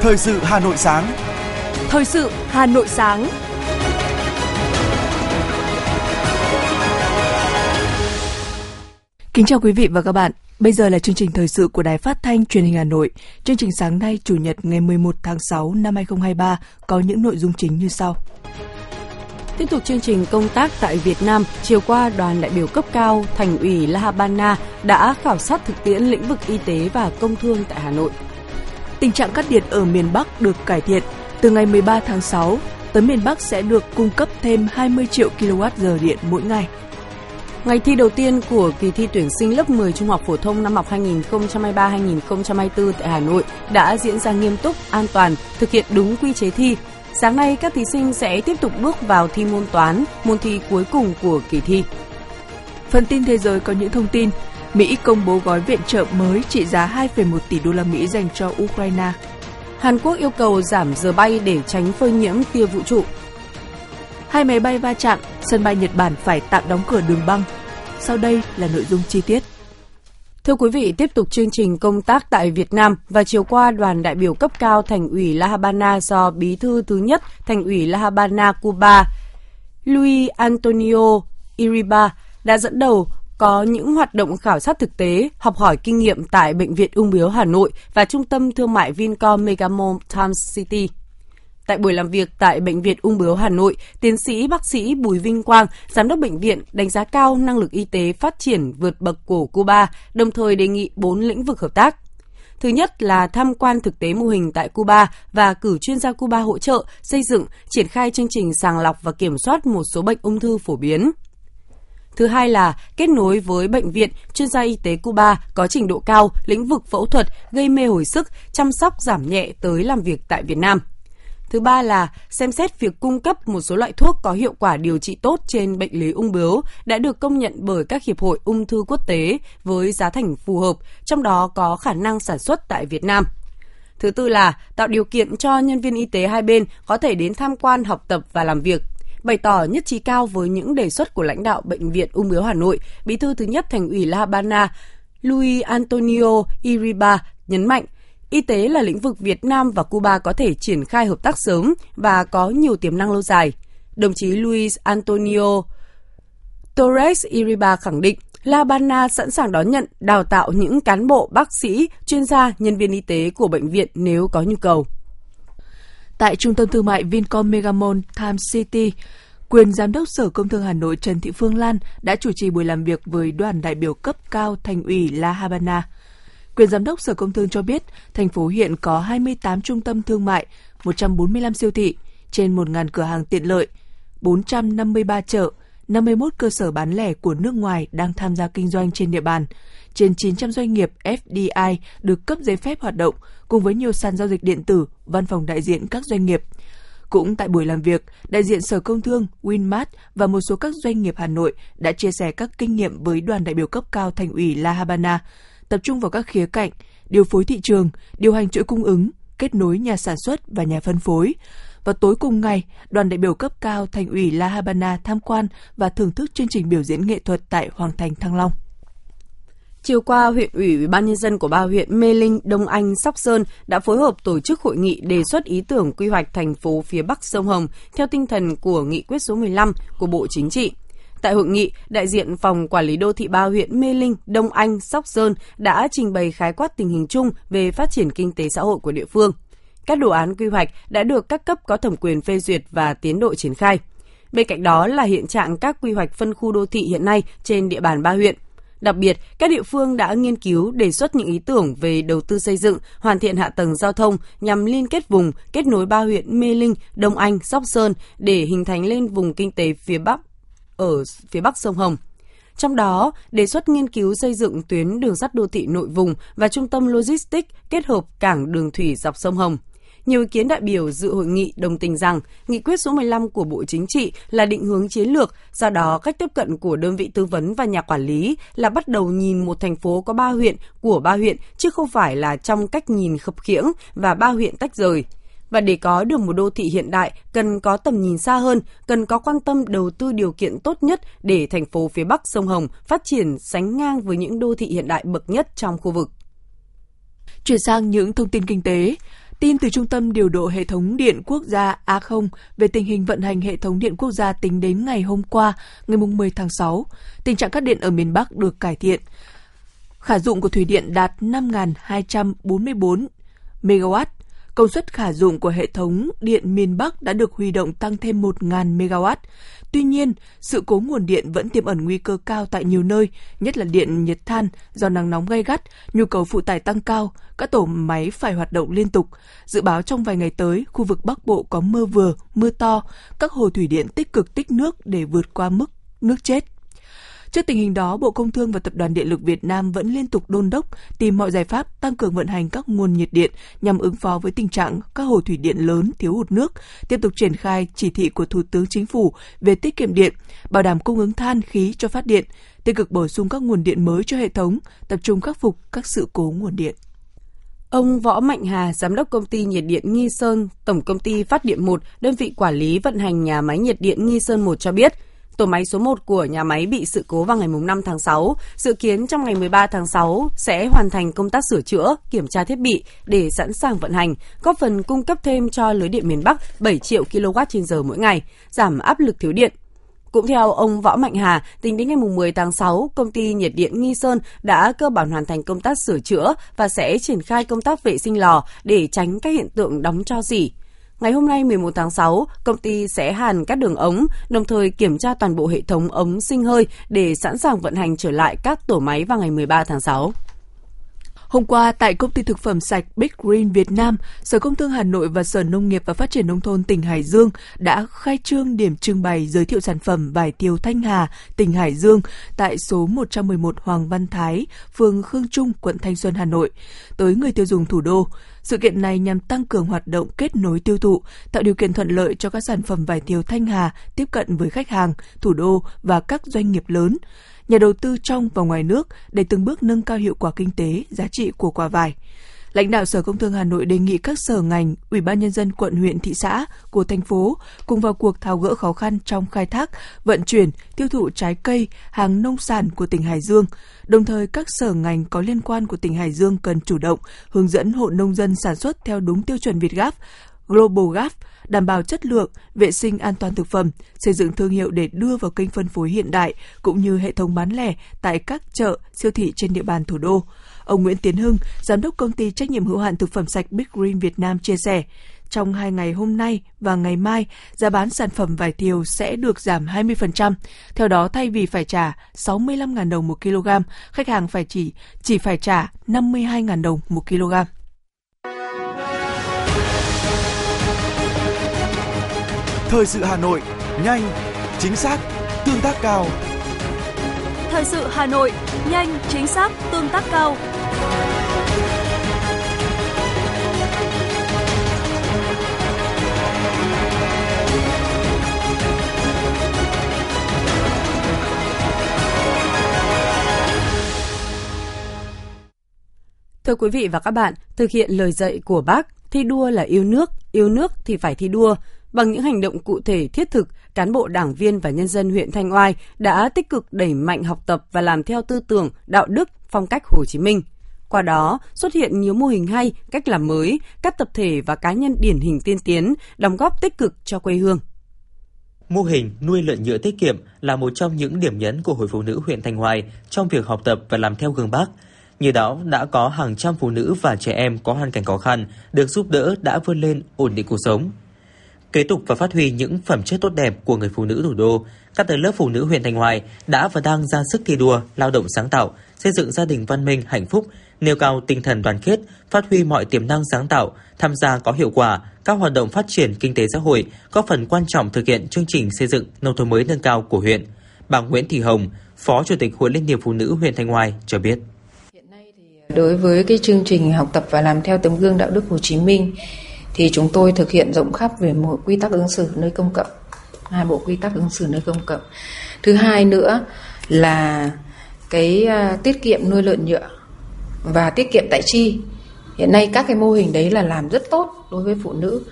Thời sự Hà Nội sáng. Thời sự Hà Nội sáng. Kính chào quý vị và các bạn. Bây giờ là chương trình thời sự của Đài Phát thanh Truyền hình Hà Nội. Chương trình sáng nay, Chủ nhật ngày 11 tháng 6 năm 2023 có những nội dung chính như sau. Tiếp tục chương trình công tác tại Việt Nam, chiều qua đoàn đại biểu cấp cao Thành ủy La Habana đã khảo sát thực tiễn lĩnh vực y tế và công thương tại Hà Nội. Tình trạng cắt điện ở miền Bắc được cải thiện. Từ ngày 13 tháng 6, tới miền Bắc sẽ được cung cấp thêm 20 triệu kWh điện mỗi ngày. Ngày thi đầu tiên của kỳ thi tuyển sinh lớp 10 trung học phổ thông năm học 2023-2024 tại Hà Nội đã diễn ra nghiêm túc, an toàn, thực hiện đúng quy chế thi. Sáng nay, các thí sinh sẽ tiếp tục bước vào thi môn toán, môn thi cuối cùng của kỳ thi. Phần tin thế giới có những thông tin. Mỹ công bố gói viện trợ mới trị giá 2,1 tỷ đô la Mỹ dành cho Ukraine. Hàn Quốc yêu cầu giảm giờ bay để tránh phơi nhiễm tia vũ trụ. Hai máy bay va chạm, sân bay Nhật Bản phải tạm đóng cửa đường băng. Sau đây là nội dung chi tiết. Thưa quý vị, tiếp tục chương trình công tác tại Việt Nam và chiều qua đoàn đại biểu cấp cao Thành ủy La Habana do Bí thư thứ nhất Thành ủy La Habana, Cuba, Luis Antonio Iriba đã dẫn đầu có những hoạt động khảo sát thực tế, học hỏi kinh nghiệm tại Bệnh viện Ung biếu Hà Nội và Trung tâm Thương mại Vincom Megamall Times City. Tại buổi làm việc tại Bệnh viện Ung bướu Hà Nội, tiến sĩ bác sĩ Bùi Vinh Quang, giám đốc bệnh viện đánh giá cao năng lực y tế phát triển vượt bậc của Cuba, đồng thời đề nghị bốn lĩnh vực hợp tác. Thứ nhất là tham quan thực tế mô hình tại Cuba và cử chuyên gia Cuba hỗ trợ xây dựng, triển khai chương trình sàng lọc và kiểm soát một số bệnh ung thư phổ biến. Thứ hai là kết nối với bệnh viện, chuyên gia y tế Cuba có trình độ cao, lĩnh vực phẫu thuật, gây mê hồi sức, chăm sóc giảm nhẹ tới làm việc tại Việt Nam. Thứ ba là xem xét việc cung cấp một số loại thuốc có hiệu quả điều trị tốt trên bệnh lý ung bướu đã được công nhận bởi các hiệp hội ung thư quốc tế với giá thành phù hợp, trong đó có khả năng sản xuất tại Việt Nam. Thứ tư là tạo điều kiện cho nhân viên y tế hai bên có thể đến tham quan, học tập và làm việc bày tỏ nhất trí cao với những đề xuất của lãnh đạo Bệnh viện Ung bướu Hà Nội, Bí thư thứ nhất Thành ủy La Habana, Luis Antonio Iriba nhấn mạnh, y tế là lĩnh vực Việt Nam và Cuba có thể triển khai hợp tác sớm và có nhiều tiềm năng lâu dài. Đồng chí Luis Antonio Torres Iriba khẳng định La Habana sẵn sàng đón nhận, đào tạo những cán bộ, bác sĩ, chuyên gia, nhân viên y tế của bệnh viện nếu có nhu cầu. Tại Trung tâm Thương mại Vincom Megamall Time City, quyền Giám đốc Sở Công Thương Hà Nội Trần Thị Phương Lan đã chủ trì buổi làm việc với đoàn đại biểu cấp cao thành ủy La Habana. Quyền Giám đốc Sở Công Thương cho biết, thành phố hiện có 28 trung tâm thương mại, 145 siêu thị, trên 1.000 cửa hàng tiện lợi, 453 chợ, 51 cơ sở bán lẻ của nước ngoài đang tham gia kinh doanh trên địa bàn, trên 900 doanh nghiệp FDI được cấp giấy phép hoạt động, cùng với nhiều sàn giao dịch điện tử, văn phòng đại diện các doanh nghiệp. Cũng tại buổi làm việc, đại diện Sở Công Thương, Winmart và một số các doanh nghiệp Hà Nội đã chia sẻ các kinh nghiệm với đoàn đại biểu cấp cao thành ủy La Habana, tập trung vào các khía cạnh điều phối thị trường, điều hành chuỗi cung ứng, kết nối nhà sản xuất và nhà phân phối. Và tối cùng ngày, đoàn đại biểu cấp cao thành ủy La Habana tham quan và thưởng thức chương trình biểu diễn nghệ thuật tại Hoàng thành Thăng Long. Chiều qua, huyện ủy Ủy ban nhân dân của ba huyện Mê Linh, Đông Anh, Sóc Sơn đã phối hợp tổ chức hội nghị đề xuất ý tưởng quy hoạch thành phố phía Bắc sông Hồng theo tinh thần của nghị quyết số 15 của Bộ Chính trị. Tại hội nghị, đại diện phòng quản lý đô thị ba huyện Mê Linh, Đông Anh, Sóc Sơn đã trình bày khái quát tình hình chung về phát triển kinh tế xã hội của địa phương. Các đồ án quy hoạch đã được các cấp có thẩm quyền phê duyệt và tiến độ triển khai. Bên cạnh đó là hiện trạng các quy hoạch phân khu đô thị hiện nay trên địa bàn ba huyện. Đặc biệt, các địa phương đã nghiên cứu đề xuất những ý tưởng về đầu tư xây dựng, hoàn thiện hạ tầng giao thông nhằm liên kết vùng, kết nối ba huyện Mê Linh, Đông Anh, Sóc Sơn để hình thành lên vùng kinh tế phía Bắc ở phía Bắc sông Hồng. Trong đó, đề xuất nghiên cứu xây dựng tuyến đường sắt đô thị nội vùng và trung tâm logistics kết hợp cảng đường thủy dọc sông Hồng. Nhiều ý kiến đại biểu dự hội nghị đồng tình rằng nghị quyết số 15 của Bộ Chính trị là định hướng chiến lược, do đó cách tiếp cận của đơn vị tư vấn và nhà quản lý là bắt đầu nhìn một thành phố có ba huyện của ba huyện chứ không phải là trong cách nhìn khập khiễng và ba huyện tách rời và để có được một đô thị hiện đại, cần có tầm nhìn xa hơn, cần có quan tâm đầu tư điều kiện tốt nhất để thành phố phía Bắc sông Hồng phát triển sánh ngang với những đô thị hiện đại bậc nhất trong khu vực. Chuyển sang những thông tin kinh tế. Tin từ Trung tâm Điều độ Hệ thống Điện Quốc gia A0 về tình hình vận hành hệ thống điện quốc gia tính đến ngày hôm qua, ngày 10 tháng 6, tình trạng cắt điện ở miền Bắc được cải thiện. Khả dụng của thủy điện đạt 5.244 MW, công suất khả dụng của hệ thống điện miền Bắc đã được huy động tăng thêm 1.000 MW. Tuy nhiên, sự cố nguồn điện vẫn tiềm ẩn nguy cơ cao tại nhiều nơi, nhất là điện nhiệt than do nắng nóng gay gắt, nhu cầu phụ tải tăng cao, các tổ máy phải hoạt động liên tục. Dự báo trong vài ngày tới, khu vực Bắc Bộ có mưa vừa, mưa to, các hồ thủy điện tích cực tích nước để vượt qua mức nước chết. Trước tình hình đó, Bộ Công Thương và Tập đoàn Điện lực Việt Nam vẫn liên tục đôn đốc tìm mọi giải pháp tăng cường vận hành các nguồn nhiệt điện nhằm ứng phó với tình trạng các hồ thủy điện lớn thiếu hụt nước, tiếp tục triển khai chỉ thị của Thủ tướng Chính phủ về tiết kiệm điện, bảo đảm cung ứng than khí cho phát điện, tích cực bổ sung các nguồn điện mới cho hệ thống, tập trung khắc phục các sự cố nguồn điện. Ông Võ Mạnh Hà, Giám đốc Công ty Nhiệt điện Nghi Sơn, Tổng Công ty Phát điện 1, đơn vị quản lý vận hành nhà máy nhiệt điện Nghi Sơn 1 cho biết, Tổ máy số 1 của nhà máy bị sự cố vào ngày 5 tháng 6. Dự kiến trong ngày 13 tháng 6 sẽ hoàn thành công tác sửa chữa, kiểm tra thiết bị để sẵn sàng vận hành, góp phần cung cấp thêm cho lưới điện miền Bắc 7 triệu kW trên giờ mỗi ngày, giảm áp lực thiếu điện. Cũng theo ông Võ Mạnh Hà, tính đến ngày 10 tháng 6, công ty nhiệt điện Nghi Sơn đã cơ bản hoàn thành công tác sửa chữa và sẽ triển khai công tác vệ sinh lò để tránh các hiện tượng đóng cho dỉ. Ngày hôm nay 11 tháng 6, công ty sẽ hàn các đường ống, đồng thời kiểm tra toàn bộ hệ thống ống sinh hơi để sẵn sàng vận hành trở lại các tổ máy vào ngày 13 tháng 6. Hôm qua, tại Công ty Thực phẩm sạch Big Green Việt Nam, Sở Công Thương Hà Nội và Sở Nông nghiệp và Phát triển Nông thôn tỉnh Hải Dương đã khai trương điểm trưng bày giới thiệu sản phẩm vải thiều Thanh Hà, tỉnh Hải Dương tại số 111 Hoàng Văn Thái, phường Khương Trung, quận Thanh Xuân, Hà Nội, tới người tiêu dùng thủ đô. Sự kiện này nhằm tăng cường hoạt động kết nối tiêu thụ, tạo điều kiện thuận lợi cho các sản phẩm vải thiều Thanh Hà tiếp cận với khách hàng, thủ đô và các doanh nghiệp lớn nhà đầu tư trong và ngoài nước để từng bước nâng cao hiệu quả kinh tế, giá trị của quả vải. Lãnh đạo Sở Công Thương Hà Nội đề nghị các sở ngành, Ủy ban nhân dân quận huyện thị xã của thành phố cùng vào cuộc tháo gỡ khó khăn trong khai thác, vận chuyển, tiêu thụ trái cây, hàng nông sản của tỉnh Hải Dương. Đồng thời các sở ngành có liên quan của tỉnh Hải Dương cần chủ động hướng dẫn hộ nông dân sản xuất theo đúng tiêu chuẩn Việt Gap, Global Gap, đảm bảo chất lượng, vệ sinh an toàn thực phẩm, xây dựng thương hiệu để đưa vào kênh phân phối hiện đại cũng như hệ thống bán lẻ tại các chợ, siêu thị trên địa bàn thủ đô. Ông Nguyễn Tiến Hưng, giám đốc công ty trách nhiệm hữu hạn thực phẩm sạch Big Green Việt Nam chia sẻ, trong hai ngày hôm nay và ngày mai, giá bán sản phẩm vải thiều sẽ được giảm 20%. Theo đó, thay vì phải trả 65.000 đồng một kg, khách hàng phải chỉ chỉ phải trả 52.000 đồng một kg. Thời sự Hà Nội, nhanh, chính xác, tương tác cao. Thời sự Hà Nội, nhanh, chính xác, tương tác cao. Thưa quý vị và các bạn, thực hiện lời dạy của bác, thi đua là yêu nước, yêu nước thì phải thi đua. Bằng những hành động cụ thể thiết thực, cán bộ đảng viên và nhân dân huyện Thanh Oai đã tích cực đẩy mạnh học tập và làm theo tư tưởng, đạo đức, phong cách Hồ Chí Minh. Qua đó, xuất hiện nhiều mô hình hay, cách làm mới, các tập thể và cá nhân điển hình tiên tiến, đóng góp tích cực cho quê hương. Mô hình nuôi lợn nhựa tiết kiệm là một trong những điểm nhấn của Hội Phụ Nữ huyện Thanh Hoài trong việc học tập và làm theo gương bác. Như đó, đã có hàng trăm phụ nữ và trẻ em có hoàn cảnh khó khăn được giúp đỡ đã vươn lên ổn định cuộc sống kế tục và phát huy những phẩm chất tốt đẹp của người phụ nữ thủ đô, các tầng lớp phụ nữ huyện Thanh Hoài đã và đang ra sức thi đua, lao động sáng tạo, xây dựng gia đình văn minh, hạnh phúc, nêu cao tinh thần đoàn kết, phát huy mọi tiềm năng sáng tạo, tham gia có hiệu quả các hoạt động phát triển kinh tế xã hội, góp phần quan trọng thực hiện chương trình xây dựng nông thôn mới nâng cao của huyện. Bà Nguyễn Thị Hồng, Phó Chủ tịch Hội Liên hiệp Phụ nữ huyện Thanh Hoài cho biết. Đối với cái chương trình học tập và làm theo tấm gương đạo đức Hồ Chí Minh thì chúng tôi thực hiện rộng khắp về một quy tắc ứng xử nơi công cộng hai bộ quy tắc ứng xử nơi công cộng thứ hai nữa là cái à, tiết kiệm nuôi lợn nhựa và tiết kiệm tại chi hiện nay các cái mô hình đấy là làm rất tốt đối với phụ nữ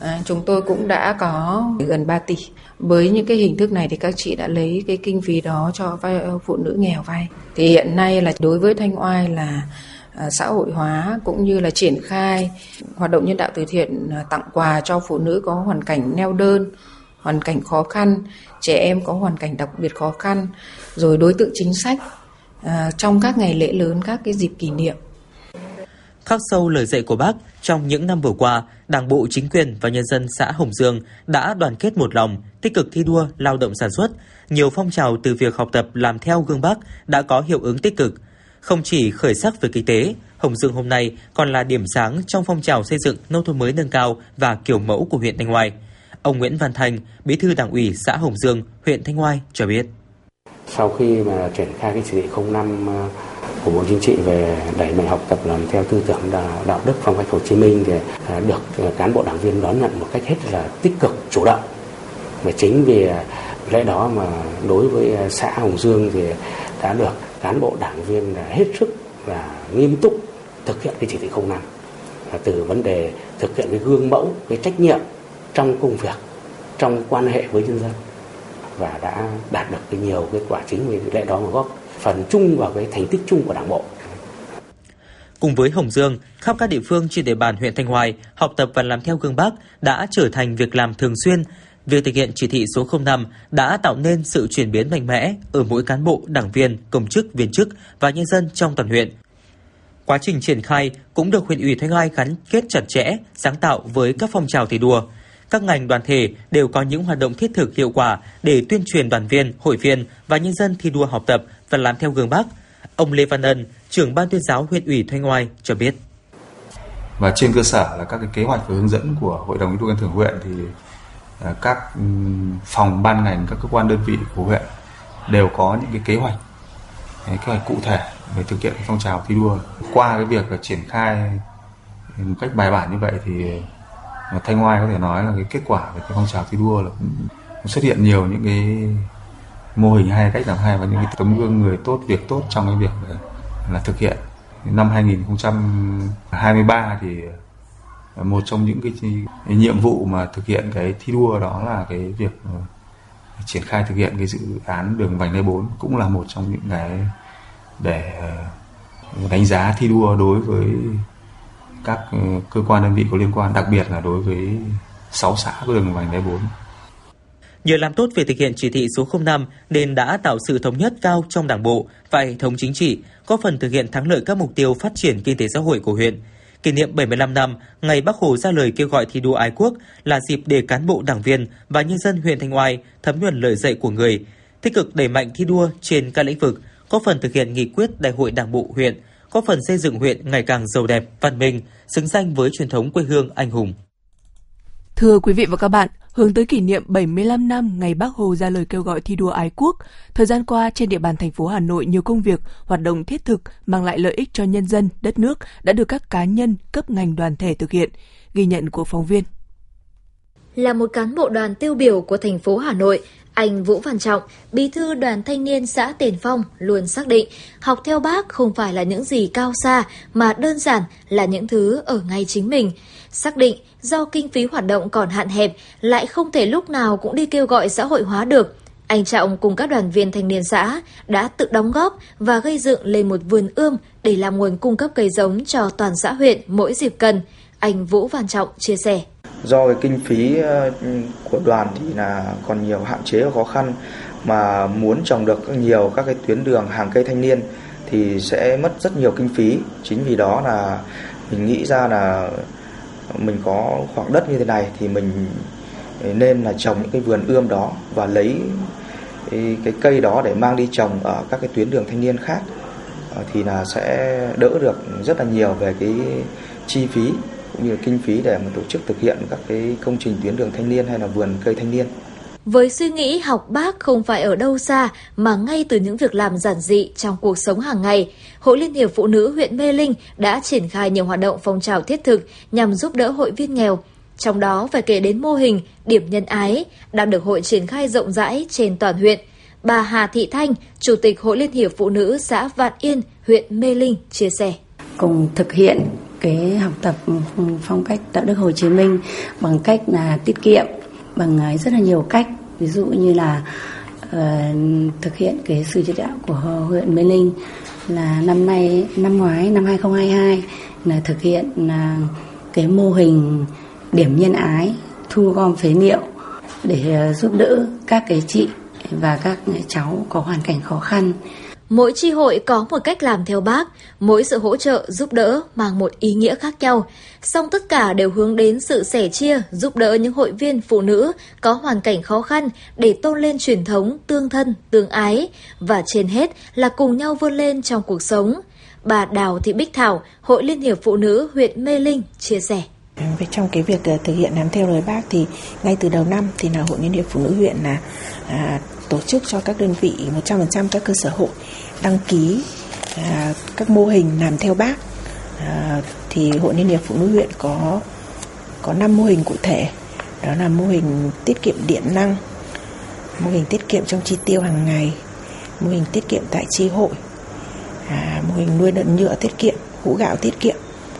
À, chúng tôi cũng đã có gần 3 tỷ. Với những cái hình thức này thì các chị đã lấy cái kinh phí đó cho vai ờ, phụ nữ nghèo vay. Thì hiện nay là đối với Thanh Oai là À, xã hội hóa cũng như là triển khai hoạt động nhân đạo từ thiện à, tặng quà cho phụ nữ có hoàn cảnh neo đơn, hoàn cảnh khó khăn, trẻ em có hoàn cảnh đặc biệt khó khăn, rồi đối tượng chính sách à, trong các ngày lễ lớn, các cái dịp kỷ niệm khắc sâu lời dạy của bác trong những năm vừa qua, Đảng bộ, chính quyền và nhân dân xã Hồng Dương đã đoàn kết một lòng, tích cực thi đua lao động sản xuất. Nhiều phong trào từ việc học tập làm theo gương bác đã có hiệu ứng tích cực. Không chỉ khởi sắc về kinh tế, Hồng Dương hôm nay còn là điểm sáng trong phong trào xây dựng nông thôn mới nâng cao và kiểu mẫu của huyện Thanh Hoài. Ông Nguyễn Văn Thành, Bí thư Đảng ủy xã Hồng Dương, huyện Thanh Hoài cho biết. Sau khi mà triển khai cái chỉ thị 05 ờ, của Bộ Chính trị về đẩy mạnh học tập làm theo tư tưởng đạo đức phong cách Hồ Chí Minh thì ờ, được ờ, cán bộ đảng viên đón nhận một cách hết là tích cực chủ động và chính vì lẽ đó mà đối với xã Hồng Dương thì đã được cán bộ đảng viên là hết sức là nghiêm túc thực hiện cái chỉ thị 05 từ vấn đề thực hiện cái gương mẫu cái trách nhiệm trong công việc trong quan hệ với nhân dân và đã đạt được cái nhiều kết quả chính vì lẽ đó mà góp phần chung vào cái thành tích chung của Đảng bộ. Cùng với Hồng Dương, khắp các địa phương trên địa bàn huyện Thanh Hoài, học tập và làm theo gương Bác đã trở thành việc làm thường xuyên. Việc thực hiện chỉ thị số 05 đã tạo nên sự chuyển biến mạnh mẽ ở mỗi cán bộ, đảng viên, công chức, viên chức và nhân dân trong toàn huyện. Quá trình triển khai cũng được huyện ủy Thanh Oai gắn kết chặt chẽ, sáng tạo với các phong trào thi đua. Các ngành đoàn thể đều có những hoạt động thiết thực hiệu quả để tuyên truyền đoàn viên, hội viên và nhân dân thi đua học tập và làm theo gương Bác. Ông Lê Văn Ân, trưởng ban tuyên giáo huyện ủy Thanh Oai cho biết. Và trên cơ sở là các cái kế hoạch và hướng dẫn của Hội đồng thi đua khen thưởng huyện thì Ờ, các ừ, phòng ban ngành, các cơ quan đơn vị của huyện đều có những cái kế hoạch kế hoạch cụ thể về thực hiện phong trào thi đua. Qua cái việc triển khai một cách bài bản như vậy thì thanh oai có thể nói là cái kết quả về cái phong trào thi đua là cũng xuất hiện nhiều những cái mô hình hay, cách làm hay và những cái tấm gương người tốt, việc tốt trong cái việc là thực hiện. Năm 2023 thì một trong những cái, cái nhiệm vụ mà thực hiện cái thi đua đó là cái việc ờ, triển khai thực hiện cái dự án đường vành đai 4 cũng là một trong những cái để ờ, đánh giá thi đua đối với các ờ, cơ quan đơn vị có liên quan đặc biệt là đối với 6 xã của đường vành đai 4 Nhờ làm tốt việc thực hiện chỉ thị số 05 nên đã tạo sự thống nhất cao trong Đảng bộ và hệ thống chính trị, góp phần thực hiện thắng lợi các mục tiêu phát triển kinh tế xã hội của huyện. Kỷ niệm 75 năm ngày Bác Hồ ra lời kêu gọi thi đua ái quốc là dịp để cán bộ đảng viên và nhân dân huyện Thanh Oai thấm nhuần lời dạy của người, tích cực đẩy mạnh thi đua trên các lĩnh vực, góp phần thực hiện nghị quyết Đại hội Đảng bộ huyện, góp phần xây dựng huyện ngày càng giàu đẹp, văn minh, xứng danh với truyền thống quê hương anh hùng. Thưa quý vị và các bạn, hướng tới kỷ niệm 75 năm ngày Bác Hồ ra lời kêu gọi thi đua ái quốc, thời gian qua trên địa bàn thành phố Hà Nội nhiều công việc, hoạt động thiết thực mang lại lợi ích cho nhân dân, đất nước đã được các cá nhân, cấp ngành đoàn thể thực hiện, ghi nhận của phóng viên. Là một cán bộ đoàn tiêu biểu của thành phố Hà Nội, anh Vũ Văn Trọng, bí thư đoàn thanh niên xã Tiền Phong luôn xác định học theo bác không phải là những gì cao xa mà đơn giản là những thứ ở ngay chính mình. Xác định do kinh phí hoạt động còn hạn hẹp, lại không thể lúc nào cũng đi kêu gọi xã hội hóa được. Anh Trọng cùng các đoàn viên thanh niên xã đã tự đóng góp và gây dựng lên một vườn ươm để làm nguồn cung cấp cây giống cho toàn xã huyện mỗi dịp cần. Anh Vũ Văn Trọng chia sẻ. Do cái kinh phí ờ, của đoàn thì là còn nhiều hạn chế và khó khăn, mà muốn trồng được nhiều các cái tuyến đường hàng cây thanh niên thì sẽ mất rất nhiều kinh phí. Chính vì đó là mình nghĩ ra là mình có khoảng đất như thế này thì mình nên là trồng những cái vườn ươm đó và lấy cái cây đó để mang đi trồng ở các cái tuyến đường thanh niên khác ờ, thì là sẽ đỡ được rất là nhiều về cái chi phí cũng như là kinh phí để mà tổ chức thực hiện các cái công trình tuyến đường thanh niên hay là vườn cây thanh niên. Với suy nghĩ học bác không phải ở đâu xa mà ngay từ những việc làm giản dị trong cuộc sống hàng ngày, Hội Liên hiệp Phụ nữ huyện Mê Linh đã triển khai nhiều hoạt động phong trào thiết thực nhằm giúp đỡ hội viên nghèo. Trong đó phải kể đến mô hình điểm nhân ái đang được hội triển khai rộng rãi trên toàn huyện. Bà Hà Thị Thanh, Chủ tịch Hội Liên hiệp Phụ nữ xã Vạn Yên, huyện Mê Linh chia sẻ. Cùng thực hiện cái học tập ừ, phong cách đạo đức Hồ Chí Minh bằng cách là tiết kiệm bằng à, rất là nhiều cách. Ví dụ như là uh, thực hiện cái sự chỉ đạo của huyện Mê Linh là năm nay năm ngoái năm 2022 là thực hiện là cái mô hình điểm nhân ái thu gom phế liệu để à, giúp đỡ các cái chị và các à, cháu có hoàn cảnh khó khăn. Mỗi chi hội có một cách làm theo bác, mỗi sự hỗ trợ, giúp đỡ mang một ý nghĩa khác nhau. Song tất cả đều hướng đến sự sẻ chia, giúp đỡ những hội viên phụ nữ có hoàn cảnh khó khăn để tôn lên truyền thống tương thân, tương ái. Và trên hết là cùng nhau vươn lên trong cuộc sống. Bà Đào Thị Bích Thảo, Hội Liên hiệp Phụ nữ huyện Mê Linh chia sẻ. Trong cái việc ờ, thực hiện làm theo lời bác thì ngay từ đầu năm thì là Hội Liên hiệp Phụ nữ huyện là à, tổ chức cho các đơn vị 100% các cơ sở hội đăng ký à, các mô hình làm theo bác. À, thì hội liên hiệp phụ nữ huyện có có 5 mô hình cụ thể. Đó là mô hình tiết kiệm điện năng mô hình tiết kiệm trong chi tiêu hàng ngày mô hình tiết kiệm tại chi hội à, mô hình nuôi lợn nhựa tiết kiệm hũ gạo tiết kiệm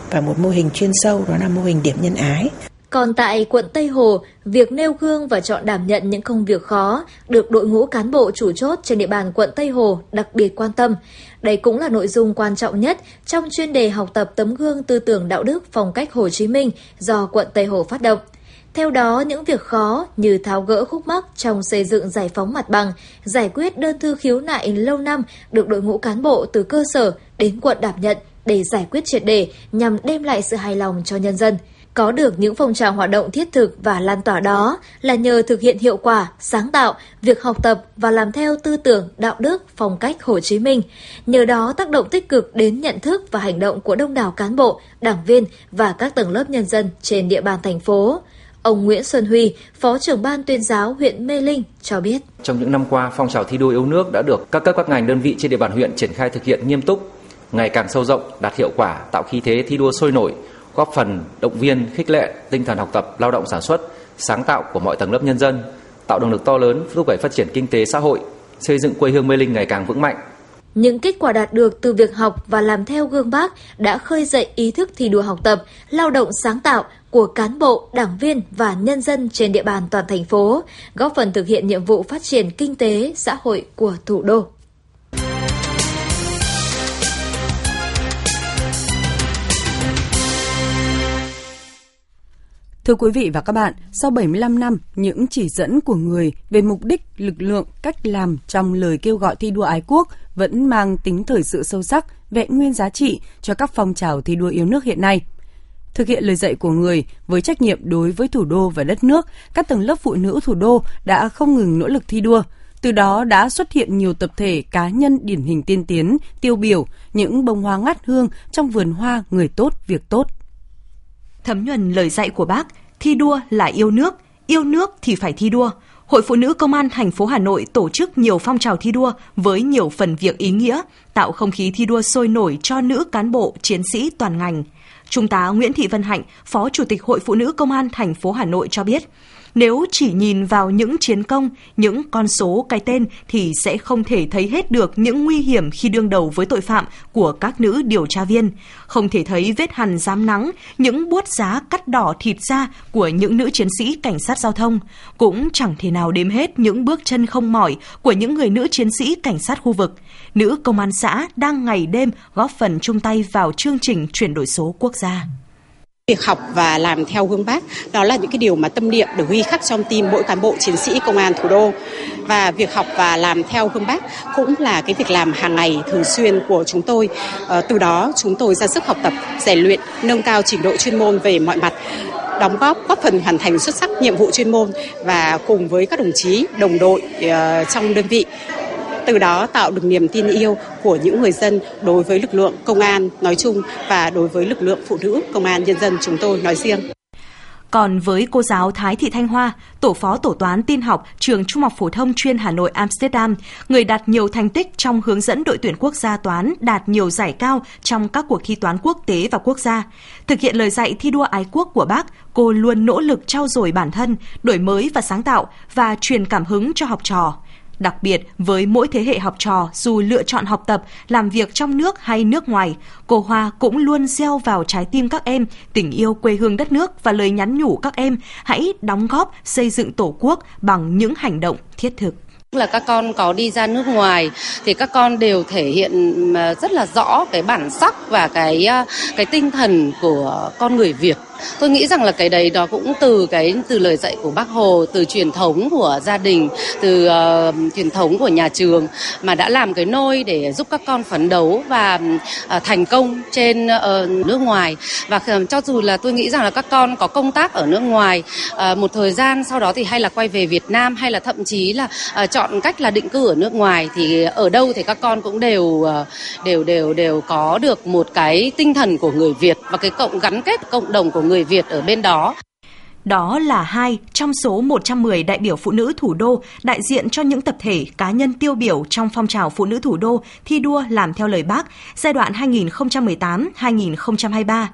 và một mô hình chuyên sâu đó là mô hình điểm nhân ái còn tại quận Tây Hồ, việc nêu gương và chọn đảm nhận những công việc khó được đội ngũ cán bộ chủ chốt trên địa bàn quận Tây Hồ đặc biệt quan tâm. Đây cũng là nội dung quan trọng nhất trong chuyên đề học tập tấm gương tư tưởng đạo đức phong cách Hồ Chí Minh do quận Tây Hồ phát động. Theo đó, những việc khó như tháo gỡ khúc mắc trong xây dựng giải phóng mặt bằng, giải quyết đơn thư khiếu nại lâu năm được đội ngũ cán bộ từ cơ sở đến quận đảm nhận để giải quyết triệt đề nhằm đem lại sự hài lòng cho nhân dân. Có được những phong trào hoạt động thiết thực và lan tỏa đó là nhờ thực hiện hiệu quả, sáng tạo, việc học tập và làm theo tư tưởng, đạo đức, phong cách Hồ Chí Minh. Nhờ đó tác động tích cực đến nhận thức và hành động của đông đảo cán bộ, đảng viên và các tầng lớp nhân dân trên địa bàn thành phố. Ông Nguyễn Xuân Huy, Phó trưởng ban tuyên giáo huyện Mê Linh cho biết. Trong những năm qua, phong trào thi đua yêu nước đã được các cấp các ngành đơn vị trên địa bàn huyện triển khai thực hiện nghiêm túc, ngày càng sâu rộng, đạt hiệu quả, tạo khí thế thi đua sôi nổi, góp phần động viên, khích lệ tinh thần học tập, lao động sản xuất, sáng tạo của mọi tầng lớp nhân dân, tạo động lực to lớn thúc đẩy phát triển kinh tế xã hội, xây dựng quê hương Mê Linh ngày càng vững mạnh. Những kết quả đạt được từ việc học và làm theo gương bác đã khơi dậy ý thức thi đua học tập, lao động sáng tạo của cán bộ, đảng viên và nhân dân trên địa bàn toàn thành phố, góp phần thực hiện nhiệm vụ phát triển kinh tế, xã hội của thủ đô. Thưa quý vị và các bạn, sau 75 năm, những chỉ dẫn của người về mục đích, lực lượng, cách làm trong lời kêu gọi thi đua ái quốc vẫn mang tính thời sự sâu sắc, vẹn nguyên giá trị cho các phong trào thi đua yêu nước hiện nay. Thực hiện lời dạy của người với trách nhiệm đối với thủ đô và đất nước, các tầng lớp phụ nữ thủ đô đã không ngừng nỗ lực thi đua, từ đó đã xuất hiện nhiều tập thể cá nhân điển hình tiên tiến, tiêu biểu, những bông hoa ngát hương trong vườn hoa người tốt, việc tốt thấm nhuần lời dạy của bác, thi đua là yêu nước, yêu nước thì phải thi đua. Hội Phụ nữ Công an thành phố Hà Nội tổ chức nhiều phong trào thi đua với nhiều phần việc ý nghĩa, tạo không khí thi đua sôi nổi cho nữ cán bộ, chiến sĩ toàn ngành. Trung tá Nguyễn Thị Vân Hạnh, Phó Chủ tịch Hội Phụ nữ Công an thành phố Hà Nội cho biết, nếu chỉ nhìn vào những chiến công, những con số cái tên thì sẽ không thể thấy hết được những nguy hiểm khi đương đầu với tội phạm của các nữ điều tra viên, không thể thấy vết hằn dám nắng, những buốt giá cắt đỏ thịt da của những nữ chiến sĩ cảnh sát giao thông, cũng chẳng thể nào đếm hết những bước chân không mỏi của những người nữ chiến sĩ cảnh sát khu vực. Nữ công an xã đang ngày đêm góp phần chung tay vào chương trình chuyển đổi số quốc gia. Việc học và làm theo gương bác đó là những cái điều mà tâm niệm được ghi khắc trong tim mỗi cán bộ chiến sĩ công an thủ đô. Và việc học và làm theo gương bác cũng là cái việc làm hàng ngày thường xuyên của chúng tôi. À, từ đó chúng tôi ra sức học tập, rèn luyện, nâng cao trình độ chuyên môn về mọi mặt đóng góp góp phần hoàn thành xuất sắc nhiệm vụ chuyên môn và cùng với các đồng chí đồng đội uh, trong đơn vị từ đó tạo được niềm tin yêu của những người dân đối với lực lượng công an nói chung và đối với lực lượng phụ nữ công an nhân dân chúng tôi nói riêng. Còn với cô giáo Thái Thị Thanh Hoa, tổ phó tổ toán tin học trường Trung học phổ thông chuyên Hà Nội Amsterdam, người đạt nhiều thành tích trong hướng dẫn đội tuyển quốc gia toán đạt nhiều giải cao trong các cuộc thi toán quốc tế và quốc gia. Thực hiện lời dạy thi đua ái quốc của bác, cô luôn nỗ lực trau dồi bản thân, đổi mới và sáng tạo và truyền cảm hứng cho học trò. Đặc biệt, với mỗi thế hệ học trò dù lựa chọn học tập, làm việc trong nước hay nước ngoài, cô Hoa cũng luôn gieo vào trái tim các em tình yêu quê hương đất nước và lời nhắn nhủ các em hãy đóng góp xây dựng Tổ quốc bằng những hành động thiết thực. Là các con có đi ra nước ngoài thì các con đều thể hiện ờ, rất là rõ cái bản sắc và cái ờ, cái tinh thần của con người Việt tôi nghĩ rằng là cái đấy đó cũng từ cái từ lời dạy của bác hồ từ truyền thống của gia đình từ uh, truyền thống của nhà trường mà đã làm cái nôi để giúp các con phấn đấu và uh, thành công trên uh, nước ngoài. Và uh, cho dù là tôi nghĩ rằng là các con có công tác ở nước ngoài uh, một thời gian sau đó thì hay là quay về Việt Nam hay là thậm chí là uh, chọn cách là định cư ở nước ngoài thì ở đâu thì các con cũng đều uh, đều đều đều có được một cái tinh thần của người Việt và cái cộng gắn kết cộng đồng của người Việt ở bên đó. Đó là hai trong số 110 đại biểu phụ nữ thủ đô đại diện cho những tập thể cá nhân tiêu biểu trong phong trào phụ nữ thủ đô thi đua làm theo lời bác giai đoạn 2018-2023.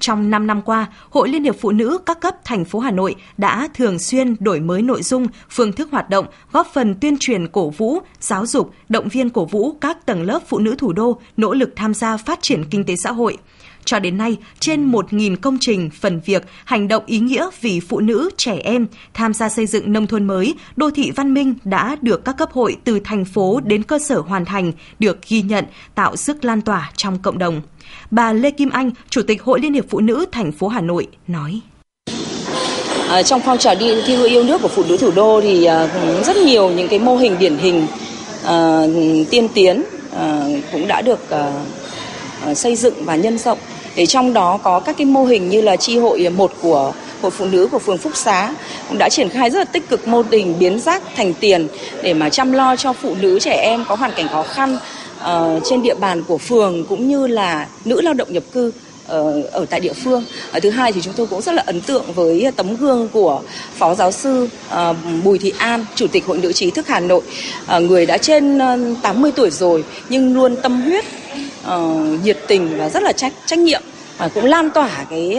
Trong 5 năm qua, Hội Liên hiệp Phụ nữ các cấp thành phố Hà Nội đã thường xuyên đổi mới nội dung, phương thức hoạt động, góp phần tuyên truyền cổ vũ, giáo dục, động viên cổ vũ các tầng lớp phụ nữ thủ đô nỗ lực tham gia phát triển kinh tế xã hội – cho đến nay, trên 1.000 công trình, phần việc, hành động ý nghĩa vì phụ nữ, trẻ em tham gia xây dựng nông thôn mới, đô thị văn minh đã được các cấp hội từ thành phố đến cơ sở hoàn thành, được ghi nhận, tạo sức lan tỏa trong cộng đồng. Bà Lê Kim Anh, Chủ tịch Hội Liên hiệp Phụ nữ thành phố Hà Nội nói. À, trong phong trào đi thi đua yêu nước của phụ nữ thủ đô thì à, rất nhiều những cái mô hình điển hình à, tiên tiến à, cũng được à xây dựng và nhân rộng để trong đó có các cái mô hình như là chi hội một của hội phụ nữ của phường Phúc Xá cũng đã triển khai rất là tích cực mô hình biến rác thành tiền để mà chăm lo cho phụ nữ trẻ em có hoàn cảnh khó khăn uh, trên địa bàn của phường cũng như là nữ lao động nhập cư. Ờ, ở, tại địa phương. Ở thứ hai thì chúng tôi cũng rất là ấn tượng với tấm gương của phó giáo sư ờ, Bùi Thị An, chủ tịch Hội nữ trí thức Hà Nội, người đã trên 80 tuổi rồi nhưng luôn tâm huyết nhiệt tình và rất là trách trách nhiệm và cũng lan tỏa cái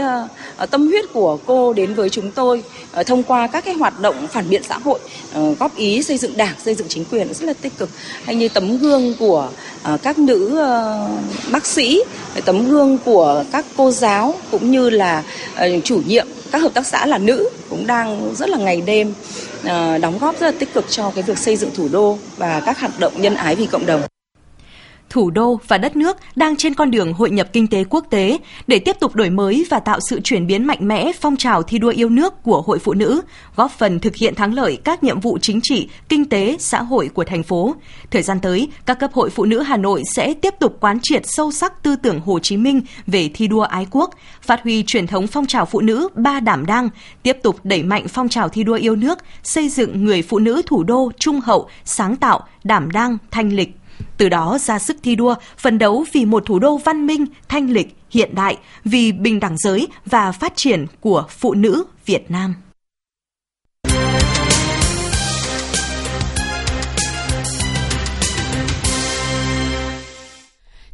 uh, tâm huyết của cô đến với chúng tôi uh, thông qua các cái hoạt động phản biện xã hội uh, góp ý xây dựng đảng xây dựng chính quyền rất là tích cực. Hay như tấm gương của uh, các nữ uh, bác sĩ tấm gương của các cô giáo cũng như là uh, chủ nhiệm các hợp tác xã là nữ cũng đang rất là ngày đêm đóng góp rất là tích cực cho cái việc xây dựng thủ đô và các hoạt động nhân ái vì cộng đồng thủ đô và đất nước đang trên con đường hội nhập kinh tế quốc tế để tiếp tục đổi mới và tạo sự chuyển biến mạnh mẽ phong trào thi đua yêu nước của Hội Phụ Nữ, góp phần thực hiện thắng lợi các nhiệm vụ chính trị, kinh tế, xã hội của thành phố. Thời gian tới, các cấp hội phụ nữ Hà Nội sẽ tiếp tục quán triệt sâu sắc tư tưởng Hồ Chí Minh về thi đua ái quốc, phát huy truyền thống phong trào phụ nữ ba đảm đang, tiếp tục đẩy mạnh phong trào thi đua yêu nước, xây dựng người phụ nữ thủ đô trung hậu, sáng tạo, đảm đang, thanh lịch, từ đó ra sức thi đua, phấn đấu vì một thủ đô văn minh, thanh lịch, hiện đại, vì bình đẳng giới và phát triển của phụ nữ Việt Nam.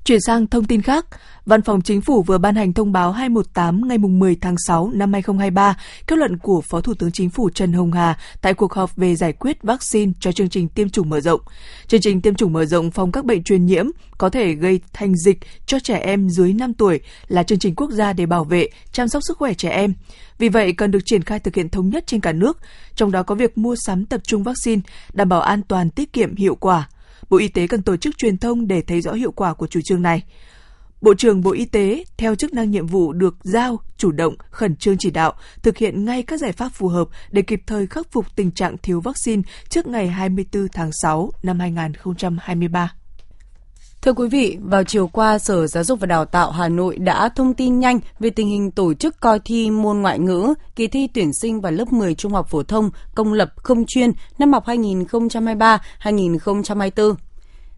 Chuyển sang thông tin khác, Văn phòng Chính phủ vừa ban hành thông báo 218 ngày 10 tháng 6 năm 2023, kết luận của Phó Thủ tướng Chính phủ Trần Hồng Hà tại cuộc họp về giải quyết vaccine cho chương trình tiêm chủng mở rộng. Chương trình tiêm chủng mở rộng phòng các bệnh truyền nhiễm có thể gây thành dịch cho trẻ em dưới 5 tuổi là chương trình quốc gia để bảo vệ, chăm sóc sức khỏe trẻ em. Vì vậy, cần được triển khai thực hiện thống nhất trên cả nước, trong đó có việc mua sắm tập trung vaccine, đảm bảo an toàn, tiết kiệm, hiệu quả. Bộ Y tế cần tổ chức truyền thông để thấy rõ hiệu quả của chủ trương này. Bộ trưởng Bộ Y tế theo chức năng nhiệm vụ được giao chủ động khẩn trương chỉ đạo thực hiện ngay các giải pháp phù hợp để kịp thời khắc phục tình trạng thiếu vaccine trước ngày 24 tháng 6 năm 2023. Thưa quý vị, vào chiều qua, Sở Giáo dục và Đào tạo Hà Nội đã thông tin nhanh về tình hình tổ chức coi thi môn ngoại ngữ, kỳ thi tuyển sinh vào lớp 10 trung học phổ thông công lập không chuyên năm học 2023-2024.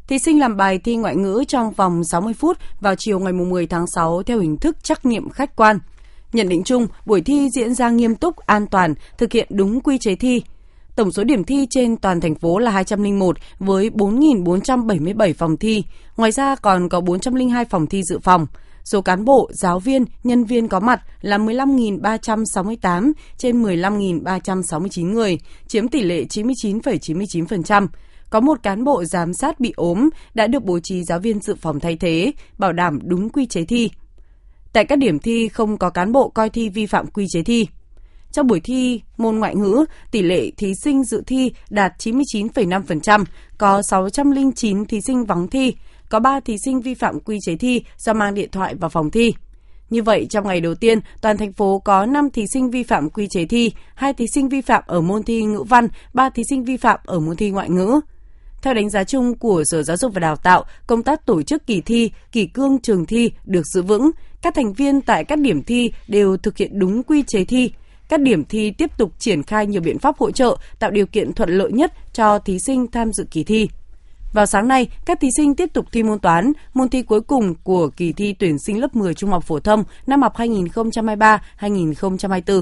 Thí sinh làm bài thi ngoại ngữ trong vòng 60 phút vào chiều ngày 10 tháng 6 theo hình thức trắc nghiệm khách quan. Nhận định chung, buổi thi diễn ra nghiêm túc, an toàn, thực hiện đúng quy chế thi. Tổng số điểm thi trên toàn thành phố là 201 với 4.477 phòng thi. Ngoài ra còn có 402 phòng thi dự phòng. Số cán bộ, giáo viên, nhân viên có mặt là 15.368 trên 15.369 người, chiếm tỷ lệ 99,99%. ,99% có một cán bộ giám sát bị ốm đã được bố trí giáo viên dự phòng thay thế, bảo đảm đúng quy chế thi. Tại các điểm thi không có cán bộ coi thi vi phạm quy chế thi. Trong buổi thi môn ngoại ngữ, tỷ lệ thí sinh dự thi đạt 99,5%, có 609 thí sinh vắng thi, có 3 thí sinh vi phạm quy chế thi do mang điện thoại vào phòng thi. Như vậy, trong ngày đầu tiên, toàn thành phố có 5 thí sinh vi phạm quy chế thi, 2 thí sinh vi phạm ở môn thi ngữ văn, 3 thí sinh vi phạm ở môn thi ngoại ngữ. Theo đánh giá chung của Sở Giáo dục và Đào tạo, công tác tổ chức kỳ thi, kỳ cương trường thi được giữ vững. Các thành viên tại các điểm thi đều thực hiện đúng quy chế thi. Các điểm thi tiếp tục triển khai nhiều biện pháp hỗ trợ, tạo điều kiện thuận lợi nhất cho thí sinh tham dự kỳ thi. Vào sáng nay, các thí sinh tiếp tục thi môn toán, môn thi cuối cùng của kỳ thi tuyển sinh lớp 10 trung học phổ thông năm học 2023-2024.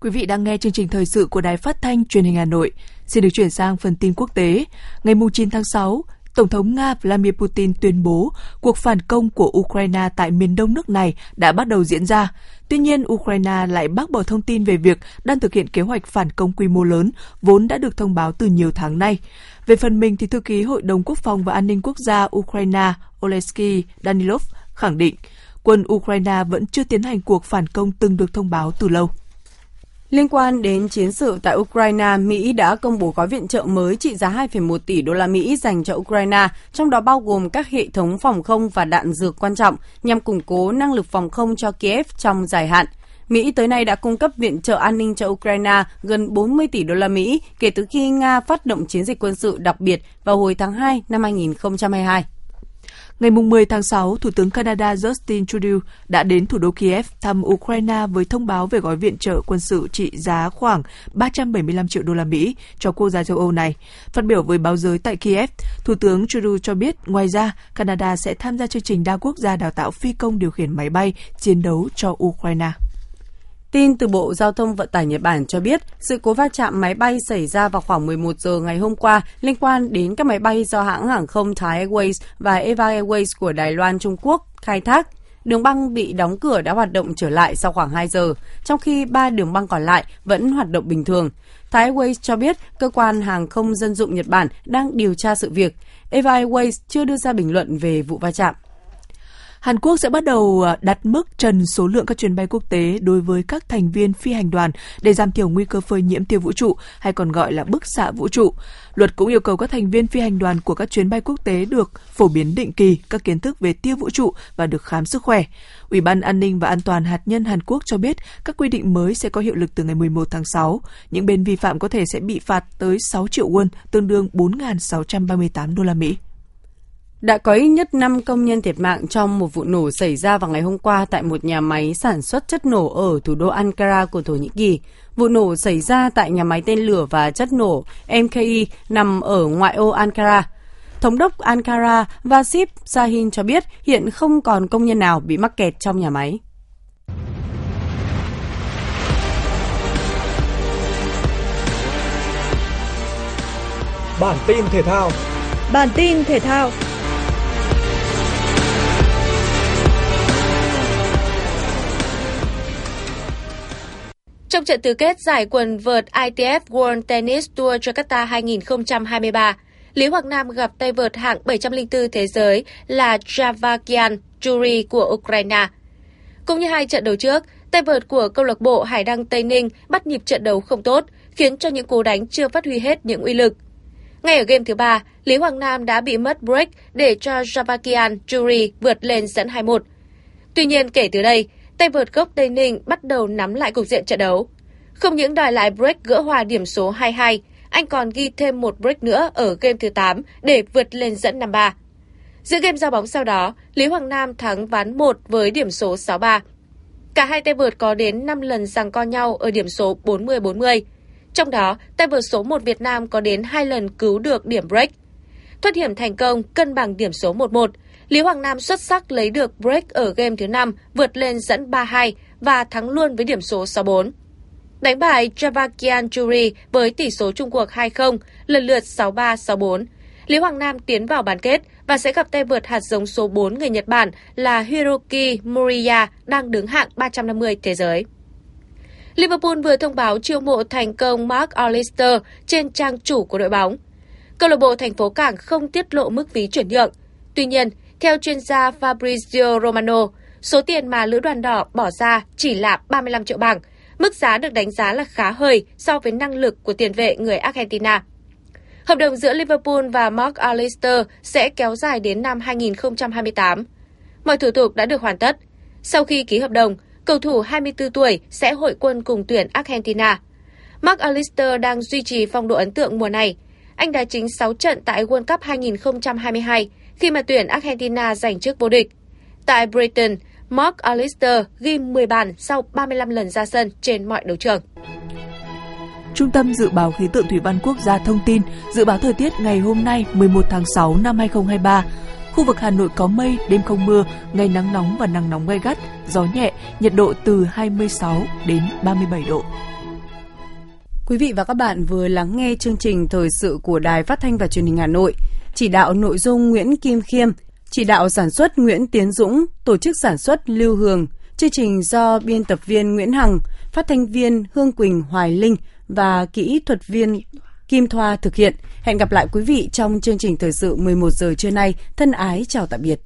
Quý vị đang nghe chương trình thời sự của Đài Phát thanh Truyền hình Hà Nội. Xin được chuyển sang phần tin quốc tế. Ngày 9 tháng 6, Tổng thống Nga Vladimir Putin tuyên bố cuộc phản công của Ukraine tại miền đông nước này đã bắt đầu diễn ra. Tuy nhiên, Ukraine lại bác bỏ thông tin về việc đang thực hiện kế hoạch phản công quy mô lớn, vốn đã được thông báo từ nhiều tháng nay. Về phần mình, thì thư ký Hội đồng Quốc phòng và An ninh Quốc gia Ukraine Oleksiy Danilov khẳng định quân Ukraine vẫn chưa tiến hành cuộc phản công từng được thông báo từ lâu. Liên quan đến chiến sự tại Ukraine, Mỹ đã công bố gói viện trợ mới trị giá 2,1 tỷ đô la Mỹ dành cho Ukraine, trong đó bao gồm các hệ thống phòng không và đạn dược quan trọng nhằm củng cố năng lực phòng không cho Kiev trong dài hạn. Mỹ tới nay đã cung cấp viện trợ an ninh cho Ukraine gần 40 tỷ đô la Mỹ kể từ khi Nga phát động chiến dịch quân sự đặc biệt vào hồi tháng 2 năm 2022. Ngày 10 tháng 6, Thủ tướng Canada Justin Trudeau đã đến thủ đô Kiev thăm Ukraine với thông báo về gói viện trợ quân sự trị giá khoảng 375 triệu đô la Mỹ cho quốc gia châu Âu này. Phát biểu với báo giới tại Kiev, Thủ tướng Trudeau cho biết ngoài ra, Canada sẽ tham gia chương trình đa quốc gia đào tạo phi công điều khiển máy bay chiến đấu cho Ukraine. Tin từ Bộ Giao thông Vận tải Nhật Bản cho biết, sự cố va chạm máy bay xảy ra vào khoảng 11 giờ ngày hôm qua liên quan đến các máy bay do hãng hàng không Thai Airways và Eva Airways của Đài Loan Trung Quốc khai thác. Đường băng bị đóng cửa đã hoạt động trở lại sau khoảng 2 giờ, trong khi ba đường băng còn lại vẫn hoạt động bình thường. Thai Airways cho biết cơ quan hàng không dân dụng Nhật Bản đang điều tra sự việc. Eva Airways chưa đưa ra bình luận về vụ va chạm. Hàn Quốc sẽ bắt đầu ờ, đặt mức trần số lượng các chuyến bay quốc tế đối với các thành viên phi hành đoàn để giảm thiểu nguy cơ phơi nhiễm tiêu vũ trụ hay còn gọi là bức xạ vũ trụ. Luật cũng yêu cầu các thành viên phi hành đoàn của các chuyến bay quốc tế được phổ biến định kỳ các kiến thức về tiêu vũ trụ và được khám sức khỏe. Ủy ban An ninh và An toàn hạt nhân Hàn Quốc cho biết các quy định mới sẽ có hiệu lực từ ngày 11 tháng 6. Những bên vi phạm có thể sẽ bị phạt tới 6 triệu won, tương đương 4.638 đô la Mỹ. Đã có ít nhất 5 công nhân thiệt mạng trong một vụ nổ xảy ra vào ngày hôm qua tại một nhà máy sản xuất chất nổ ở thủ đô Ankara của Thổ Nhĩ Kỳ. Vụ nổ xảy ra tại nhà máy tên lửa và chất nổ MKI nằm ở ngoại ô Ankara. Thống đốc Ankara Vasip Sahin cho biết hiện không còn công nhân nào bị mắc kẹt trong nhà máy. Bản tin thể thao Bản tin thể thao Trong trận tứ kết giải quần vợt ITF World Tennis Tour Jakarta 2023, Lý Hoàng Nam gặp tay vợt hạng 704 thế giới là Javakian Juri của Ukraine. Cũng như hai trận đấu trước, tay vợt của câu lạc bộ Hải Đăng Tây Ninh bắt nhịp trận đấu không tốt, khiến cho những cú đánh chưa phát huy hết những uy lực. Ngay ở game thứ ba, Lý Hoàng Nam đã bị mất break để cho Javakian Juri vượt lên dẫn 2-1. Tuy nhiên kể từ đây, tay vợt gốc Tây Ninh bắt đầu nắm lại cục diện trận đấu. Không những đòi lại break gỡ hòa điểm số 2-2, anh còn ghi thêm một break nữa ở game thứ 8 để vượt lên dẫn 5-3. Giữa game giao bóng sau đó, Lý Hoàng Nam thắng ván 1 với điểm số 6-3. Cả hai tay vợt có đến 5 lần giằng co nhau ở điểm số 40-40. Trong đó, tay vợt số 1 Việt Nam có đến 2 lần cứu được điểm break. Thoát hiểm thành công, cân bằng điểm số 1-1, Lý Hoàng Nam xuất sắc lấy được break ở game thứ 5, vượt lên dẫn 3-2 và thắng luôn với điểm số 6-4. Đánh bại Javakian Juri với tỷ số chung cuộc 2-0, lần lượt 6-3, 6-4. Lý Hoàng Nam tiến vào bán kết và sẽ gặp tay vượt hạt giống số 4 người Nhật Bản là Hiroki Moriya đang đứng hạng 350 thế giới. Liverpool vừa thông báo chiêu mộ thành công Mark Allister trên trang chủ của đội bóng. Câu lạc bộ thành phố Cảng không tiết lộ mức phí chuyển nhượng. Tuy nhiên, theo chuyên gia Fabrizio Romano, số tiền mà lữ đoàn đỏ bỏ ra chỉ là 35 triệu bảng, mức giá được đánh giá là khá hơi so với năng lực của tiền vệ người Argentina. Hợp đồng giữa Liverpool và Mark Allister sẽ kéo dài đến năm 2028. Mọi thủ tục đã được hoàn tất. Sau khi ký hợp đồng, cầu thủ 24 tuổi sẽ hội quân cùng tuyển Argentina. Mark Allister đang duy trì phong độ ấn tượng mùa này. Anh đã chính 6 trận tại World Cup 2022 khi mà tuyển Argentina giành chức vô địch. Tại Britain, Mark Allister ghi 10 bàn sau 35 lần ra sân trên mọi đấu trường. Trung tâm Dự báo Khí tượng Thủy văn Quốc gia thông tin dự báo thời tiết ngày hôm nay 11 tháng 6 năm 2023. Khu vực Hà Nội có mây, đêm không mưa, ngày nắng nóng và nắng nóng gay gắt, gió nhẹ, nhiệt độ từ 26 đến 37 độ. Quý vị và các bạn vừa lắng nghe chương trình thời sự của Đài Phát thanh và Truyền hình Hà Nội. Chỉ đạo nội dung Nguyễn Kim Khiêm, chỉ đạo sản xuất Nguyễn Tiến Dũng, tổ chức sản xuất Lưu Hường, chương trình do biên tập viên Nguyễn Hằng, phát thanh viên Hương Quỳnh Hoài Linh và kỹ thuật viên Kim Thoa thực hiện. Hẹn gặp lại quý vị trong chương trình thời sự 11 giờ trưa nay. Thân ái chào tạm biệt.